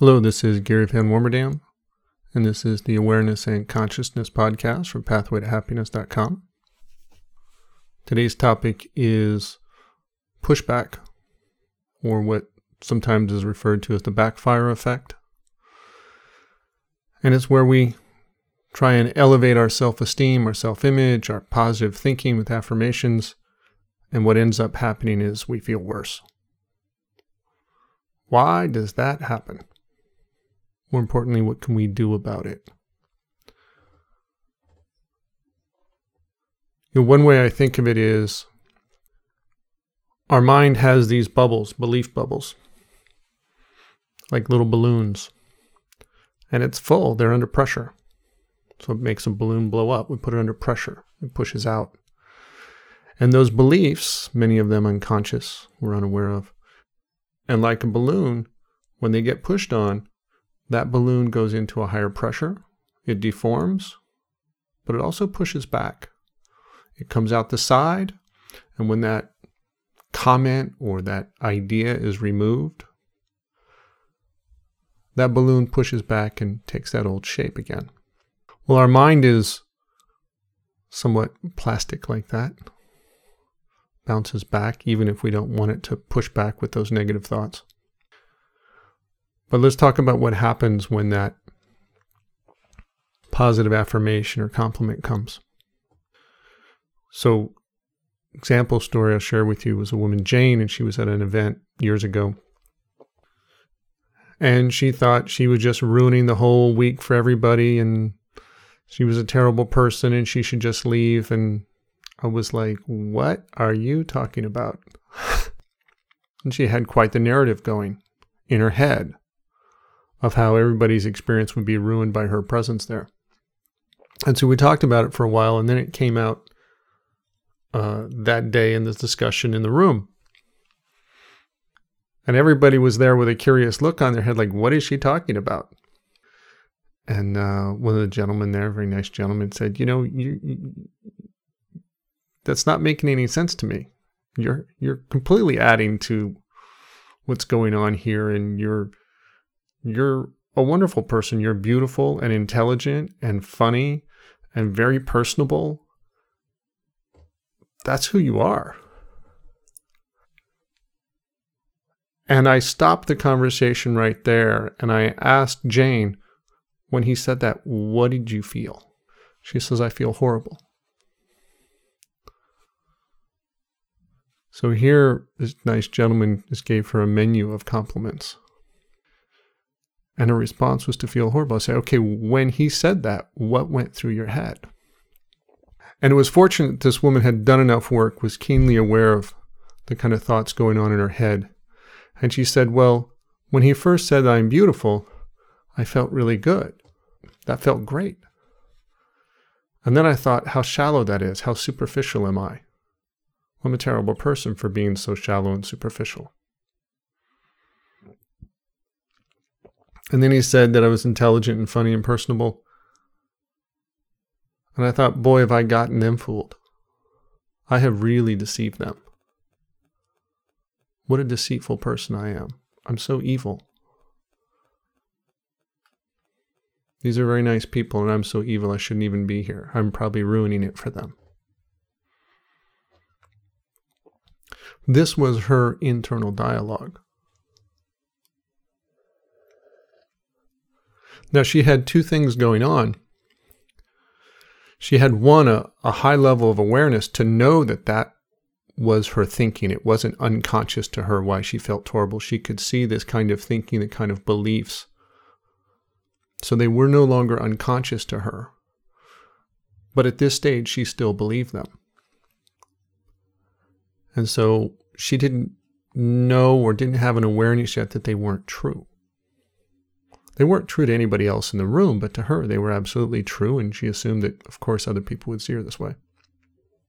Hello, this is Gary Van Warmerdam, and this is the Awareness and Consciousness podcast from pathwaytohappiness.com. Today's topic is pushback, or what sometimes is referred to as the backfire effect. And it's where we try and elevate our self esteem, our self image, our positive thinking with affirmations, and what ends up happening is we feel worse. Why does that happen? More importantly, what can we do about it? You know, one way I think of it is our mind has these bubbles, belief bubbles, like little balloons. And it's full, they're under pressure. So it makes a balloon blow up. We put it under pressure, it pushes out. And those beliefs, many of them unconscious, we're unaware of. And like a balloon, when they get pushed on, that balloon goes into a higher pressure, it deforms, but it also pushes back. It comes out the side, and when that comment or that idea is removed, that balloon pushes back and takes that old shape again. Well, our mind is somewhat plastic like that, bounces back even if we don't want it to push back with those negative thoughts. But let's talk about what happens when that positive affirmation or compliment comes. So, example story I'll share with you was a woman, Jane, and she was at an event years ago. And she thought she was just ruining the whole week for everybody, and she was a terrible person, and she should just leave. And I was like, What are you talking about? and she had quite the narrative going in her head of how everybody's experience would be ruined by her presence there. And so we talked about it for a while, and then it came out uh, that day in this discussion in the room. And everybody was there with a curious look on their head, like, what is she talking about? And uh, one of the gentlemen there, very nice gentleman, said, "You know, you, you, that's not making any sense to me. You're you're completely adding to what's going on here, and you're you're a wonderful person. You're beautiful and intelligent and funny and very personable. That's who you are. And I stopped the conversation right there and I asked Jane, when he said that, what did you feel? She says, I feel horrible. So here, this nice gentleman just gave her a menu of compliments. And her response was to feel horrible. I say, okay, when he said that, what went through your head? And it was fortunate this woman had done enough work, was keenly aware of the kind of thoughts going on in her head. And she said, well, when he first said I'm beautiful, I felt really good. That felt great. And then I thought, how shallow that is. How superficial am I? I'm a terrible person for being so shallow and superficial. And then he said that I was intelligent and funny and personable. And I thought, boy, have I gotten them fooled. I have really deceived them. What a deceitful person I am. I'm so evil. These are very nice people, and I'm so evil I shouldn't even be here. I'm probably ruining it for them. This was her internal dialogue. Now, she had two things going on. She had one, a, a high level of awareness to know that that was her thinking. It wasn't unconscious to her why she felt horrible. She could see this kind of thinking, the kind of beliefs. So they were no longer unconscious to her. But at this stage, she still believed them. And so she didn't know or didn't have an awareness yet that they weren't true. They weren't true to anybody else in the room, but to her, they were absolutely true. And she assumed that, of course, other people would see her this way.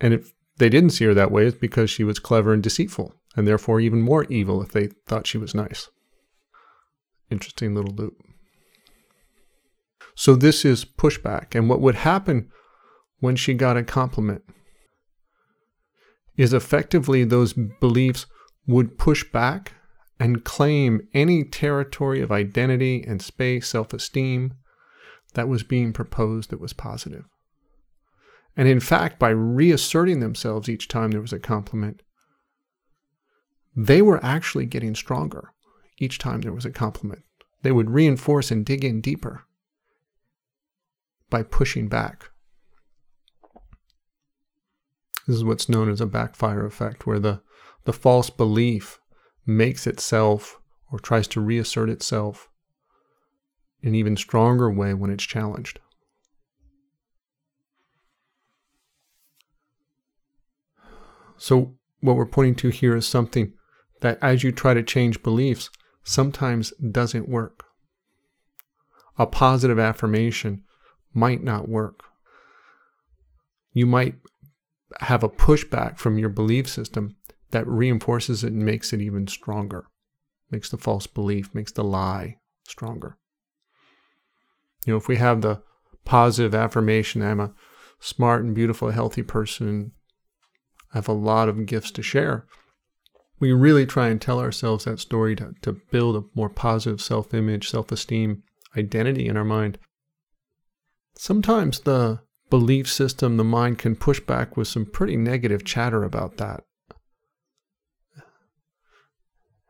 And if they didn't see her that way, it's because she was clever and deceitful, and therefore even more evil if they thought she was nice. Interesting little loop. So, this is pushback. And what would happen when she got a compliment is effectively those beliefs would push back and claim any territory of identity and space, self esteem that was being proposed that was positive. And in fact, by reasserting themselves each time there was a compliment, they were actually getting stronger each time there was a compliment. They would reinforce and dig in deeper by pushing back. This is what's known as a backfire effect, where the, the false belief makes itself or tries to reassert itself in an even stronger way when it's challenged. So, what we're pointing to here is something that as you try to change beliefs, sometimes doesn't work. A positive affirmation might not work. You might have a pushback from your belief system that reinforces it and makes it even stronger, makes the false belief, makes the lie stronger. You know, if we have the positive affirmation, I'm a smart and beautiful, healthy person, I have a lot of gifts to share. We really try and tell ourselves that story to, to build a more positive self image, self esteem, identity in our mind. Sometimes the belief system, the mind can push back with some pretty negative chatter about that.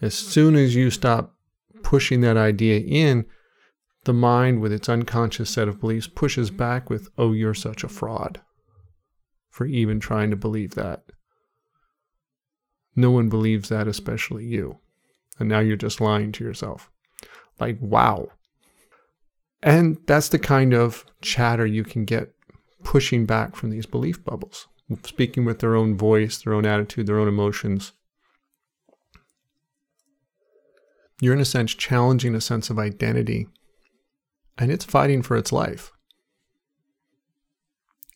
As soon as you stop pushing that idea in, the mind, with its unconscious set of beliefs, pushes back with, oh, you're such a fraud for even trying to believe that. No one believes that, especially you. And now you're just lying to yourself. Like, wow. And that's the kind of chatter you can get pushing back from these belief bubbles, speaking with their own voice, their own attitude, their own emotions. You're, in a sense, challenging a sense of identity, and it's fighting for its life.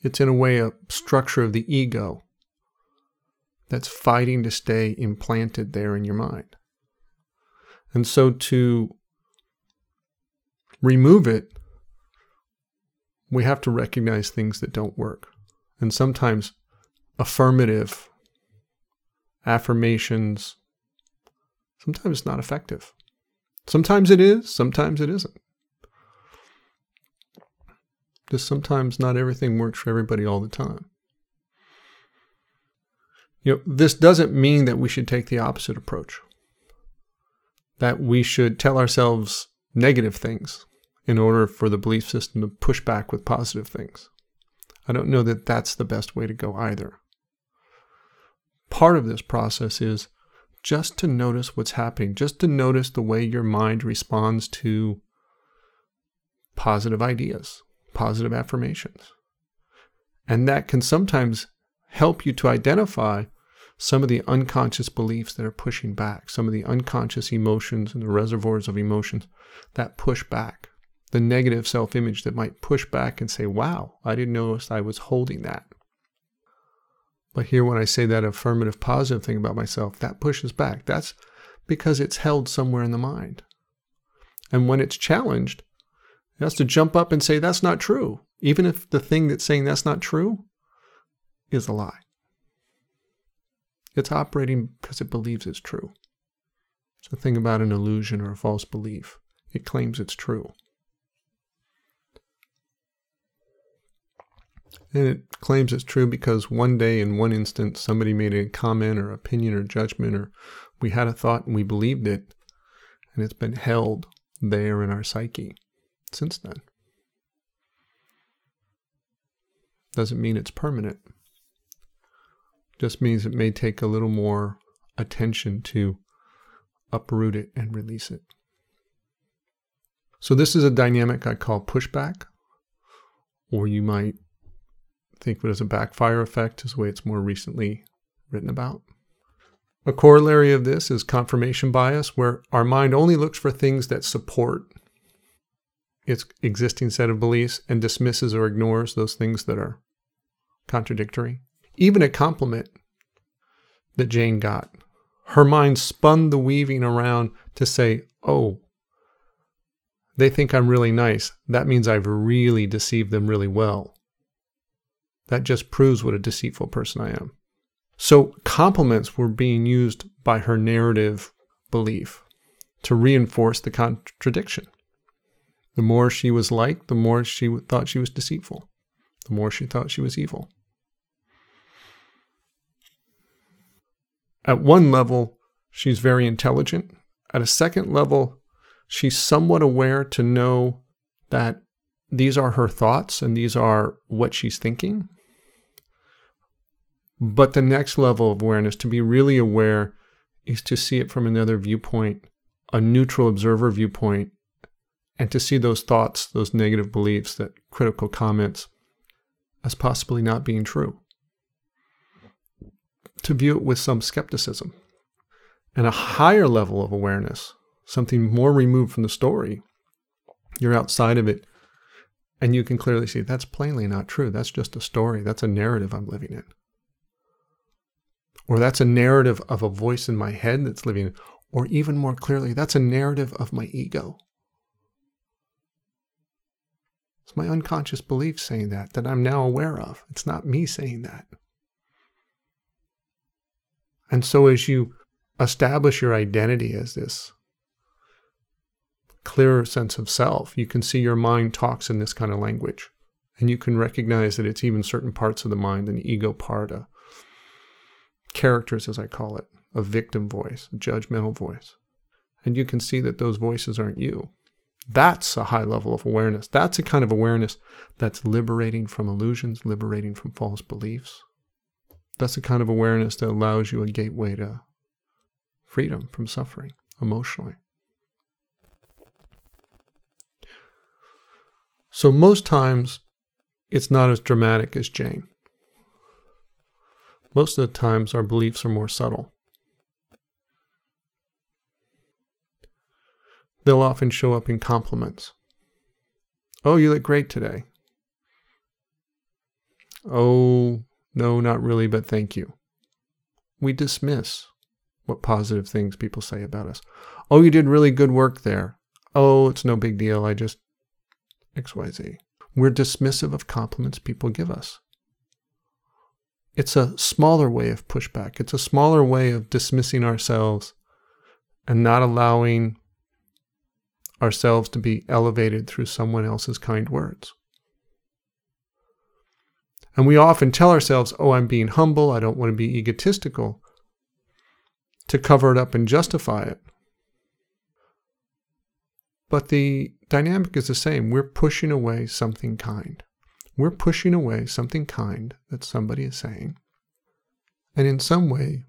It's in a way a structure of the ego that's fighting to stay implanted there in your mind. And so to remove it, we have to recognize things that don't work. And sometimes affirmative affirmations, sometimes it's not effective. Sometimes it is, sometimes it isn't. Just sometimes not everything works for everybody all the time. You know, this doesn't mean that we should take the opposite approach. That we should tell ourselves negative things in order for the belief system to push back with positive things. I don't know that that's the best way to go either. Part of this process is just to notice what's happening, just to notice the way your mind responds to positive ideas positive affirmations. And that can sometimes help you to identify some of the unconscious beliefs that are pushing back, some of the unconscious emotions and the reservoirs of emotions that push back, the negative self image that might push back and say, wow, I didn't notice I was holding that. But here, when I say that affirmative positive thing about myself, that pushes back. That's because it's held somewhere in the mind. And when it's challenged, it has to jump up and say, that's not true, even if the thing that's saying that's not true is a lie. It's operating because it believes it's true. It's the thing about an illusion or a false belief. It claims it's true. And it claims it's true because one day in one instance somebody made a comment or opinion or judgment or we had a thought and we believed it and it's been held there in our psyche since then. Doesn't mean it's permanent. Just means it may take a little more attention to uproot it and release it. So, this is a dynamic I call pushback, or you might think of it as a backfire effect, is the way it's more recently written about. A corollary of this is confirmation bias, where our mind only looks for things that support its existing set of beliefs and dismisses or ignores those things that are contradictory. Even a compliment that Jane got, her mind spun the weaving around to say, oh, they think I'm really nice. That means I've really deceived them really well. That just proves what a deceitful person I am. So compliments were being used by her narrative belief to reinforce the contradiction. The more she was liked, the more she thought she was deceitful, the more she thought she was evil. At one level, she's very intelligent. At a second level, she's somewhat aware to know that these are her thoughts and these are what she's thinking. But the next level of awareness, to be really aware, is to see it from another viewpoint, a neutral observer viewpoint, and to see those thoughts, those negative beliefs, that critical comments, as possibly not being true to view it with some skepticism. And a higher level of awareness, something more removed from the story, you're outside of it, and you can clearly see that's plainly not true. That's just a story. That's a narrative I'm living in. Or that's a narrative of a voice in my head that's living, or even more clearly, that's a narrative of my ego. It's my unconscious belief saying that, that I'm now aware of. It's not me saying that. And so, as you establish your identity as this clearer sense of self, you can see your mind talks in this kind of language. And you can recognize that it's even certain parts of the mind, an ego part, a characters, as I call it, a victim voice, a judgmental voice. And you can see that those voices aren't you. That's a high level of awareness. That's a kind of awareness that's liberating from illusions, liberating from false beliefs. That's the kind of awareness that allows you a gateway to freedom from suffering emotionally. So, most times, it's not as dramatic as Jane. Most of the times, our beliefs are more subtle. They'll often show up in compliments. Oh, you look great today. Oh, no, not really, but thank you. We dismiss what positive things people say about us. Oh, you did really good work there. Oh, it's no big deal. I just XYZ. We're dismissive of compliments people give us. It's a smaller way of pushback. It's a smaller way of dismissing ourselves and not allowing ourselves to be elevated through someone else's kind words. And we often tell ourselves, oh, I'm being humble, I don't want to be egotistical, to cover it up and justify it. But the dynamic is the same. We're pushing away something kind. We're pushing away something kind that somebody is saying, and in some way,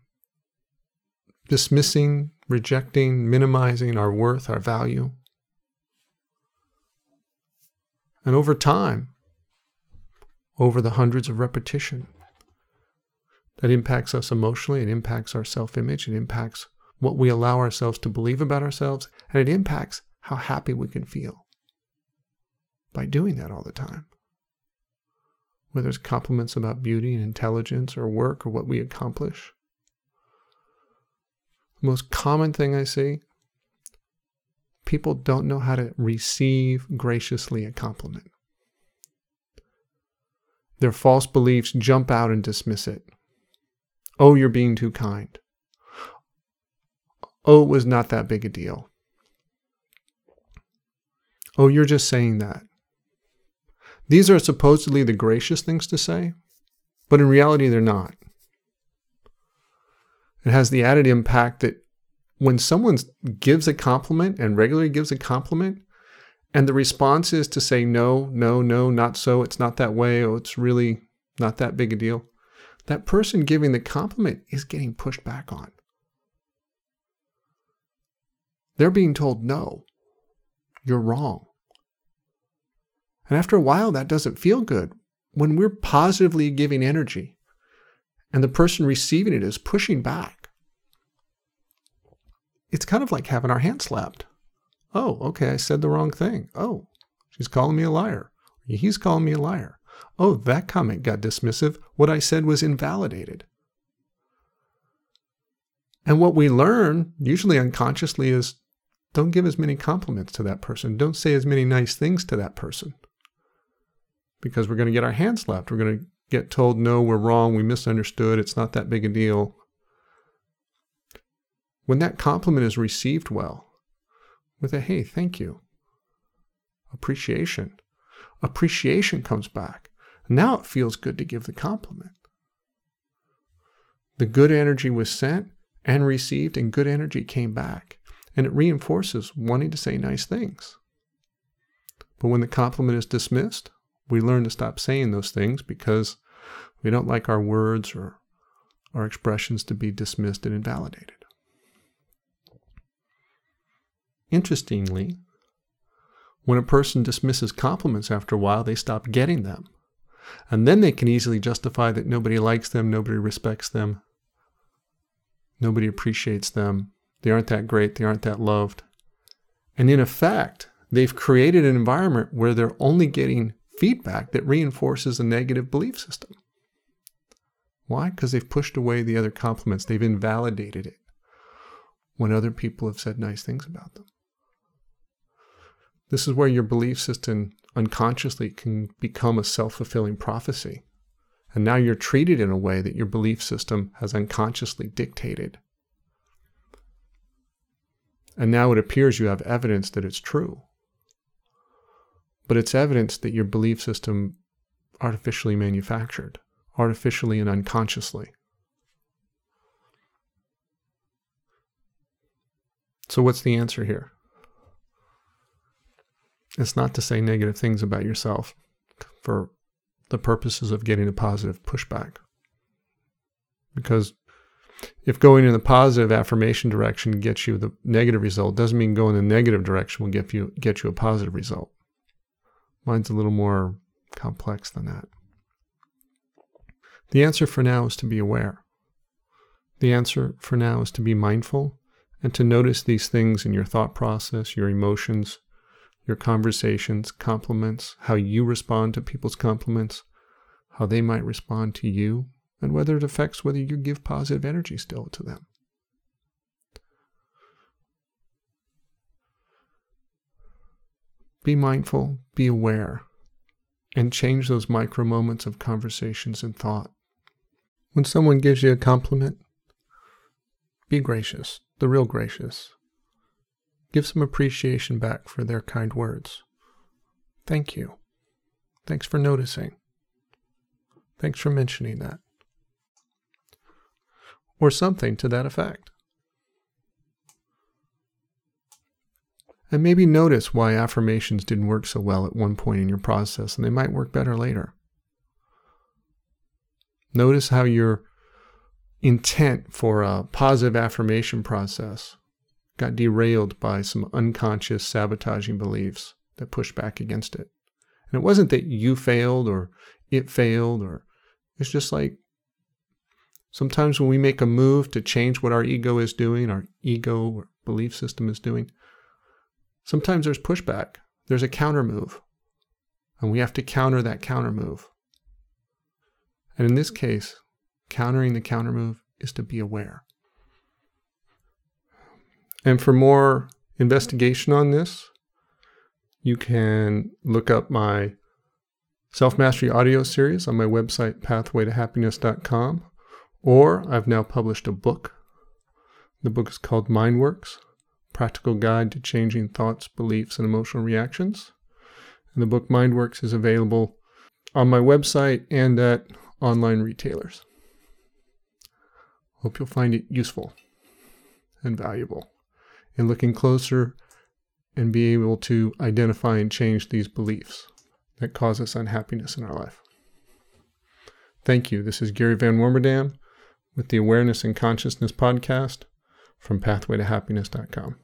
dismissing, rejecting, minimizing our worth, our value. And over time, over the hundreds of repetition. That impacts us emotionally, it impacts our self image, it impacts what we allow ourselves to believe about ourselves, and it impacts how happy we can feel by doing that all the time. Whether it's compliments about beauty and intelligence or work or what we accomplish. The most common thing I see people don't know how to receive graciously a compliment. Their false beliefs jump out and dismiss it. Oh, you're being too kind. Oh, it was not that big a deal. Oh, you're just saying that. These are supposedly the gracious things to say, but in reality, they're not. It has the added impact that when someone gives a compliment and regularly gives a compliment, and the response is to say, no, no, no, not so. It's not that way. Oh, it's really not that big a deal. That person giving the compliment is getting pushed back on. They're being told, no, you're wrong. And after a while, that doesn't feel good. When we're positively giving energy and the person receiving it is pushing back, it's kind of like having our hand slapped. Oh, okay, I said the wrong thing. Oh, she's calling me a liar. He's calling me a liar. Oh, that comment got dismissive. What I said was invalidated. And what we learn, usually unconsciously, is don't give as many compliments to that person. Don't say as many nice things to that person. Because we're going to get our hands slapped. We're going to get told, no, we're wrong. We misunderstood. It's not that big a deal. when that compliment is received well, with a hey, thank you, appreciation, appreciation comes back. Now it feels good to give the compliment. The good energy was sent and received, and good energy came back. And it reinforces wanting to say nice things. But when the compliment is dismissed, we learn to stop saying those things because we don't like our words or our expressions to be dismissed and invalidated. Interestingly, when a person dismisses compliments after a while, they stop getting them. And then they can easily justify that nobody likes them, nobody respects them, nobody appreciates them, they aren't that great, they aren't that loved. And in effect, they've created an environment where they're only getting feedback that reinforces a negative belief system. Why? Because they've pushed away the other compliments, they've invalidated it when other people have said nice things about them. This is where your belief system unconsciously can become a self fulfilling prophecy. And now you're treated in a way that your belief system has unconsciously dictated. And now it appears you have evidence that it's true. But it's evidence that your belief system artificially manufactured, artificially and unconsciously. So, what's the answer here? It's not to say negative things about yourself for the purposes of getting a positive pushback. Because if going in the positive affirmation direction gets you the negative result, doesn't mean going in the negative direction will get you get you a positive result. Mine's a little more complex than that. The answer for now is to be aware. The answer for now is to be mindful and to notice these things in your thought process, your emotions, your conversations, compliments, how you respond to people's compliments, how they might respond to you, and whether it affects whether you give positive energy still to them. Be mindful, be aware, and change those micro moments of conversations and thought. When someone gives you a compliment, be gracious, the real gracious. Give some appreciation back for their kind words. Thank you. Thanks for noticing. Thanks for mentioning that. Or something to that effect. And maybe notice why affirmations didn't work so well at one point in your process and they might work better later. Notice how your intent for a positive affirmation process got derailed by some unconscious sabotaging beliefs that pushed back against it. And it wasn't that you failed or it failed, or it's just like sometimes when we make a move to change what our ego is doing, our ego or belief system is doing, sometimes there's pushback. There's a counter move. And we have to counter that counter move. And in this case, countering the counter move is to be aware. And for more investigation on this, you can look up my self mastery audio series on my website, pathwaytohappiness.com, or I've now published a book. The book is called Mindworks Practical Guide to Changing Thoughts, Beliefs, and Emotional Reactions. And the book Mindworks is available on my website and at online retailers. Hope you'll find it useful and valuable in looking closer and be able to identify and change these beliefs that cause us unhappiness in our life. Thank you. This is Gary Van Warmerdam with the Awareness and Consciousness Podcast from pathwaytohappiness.com.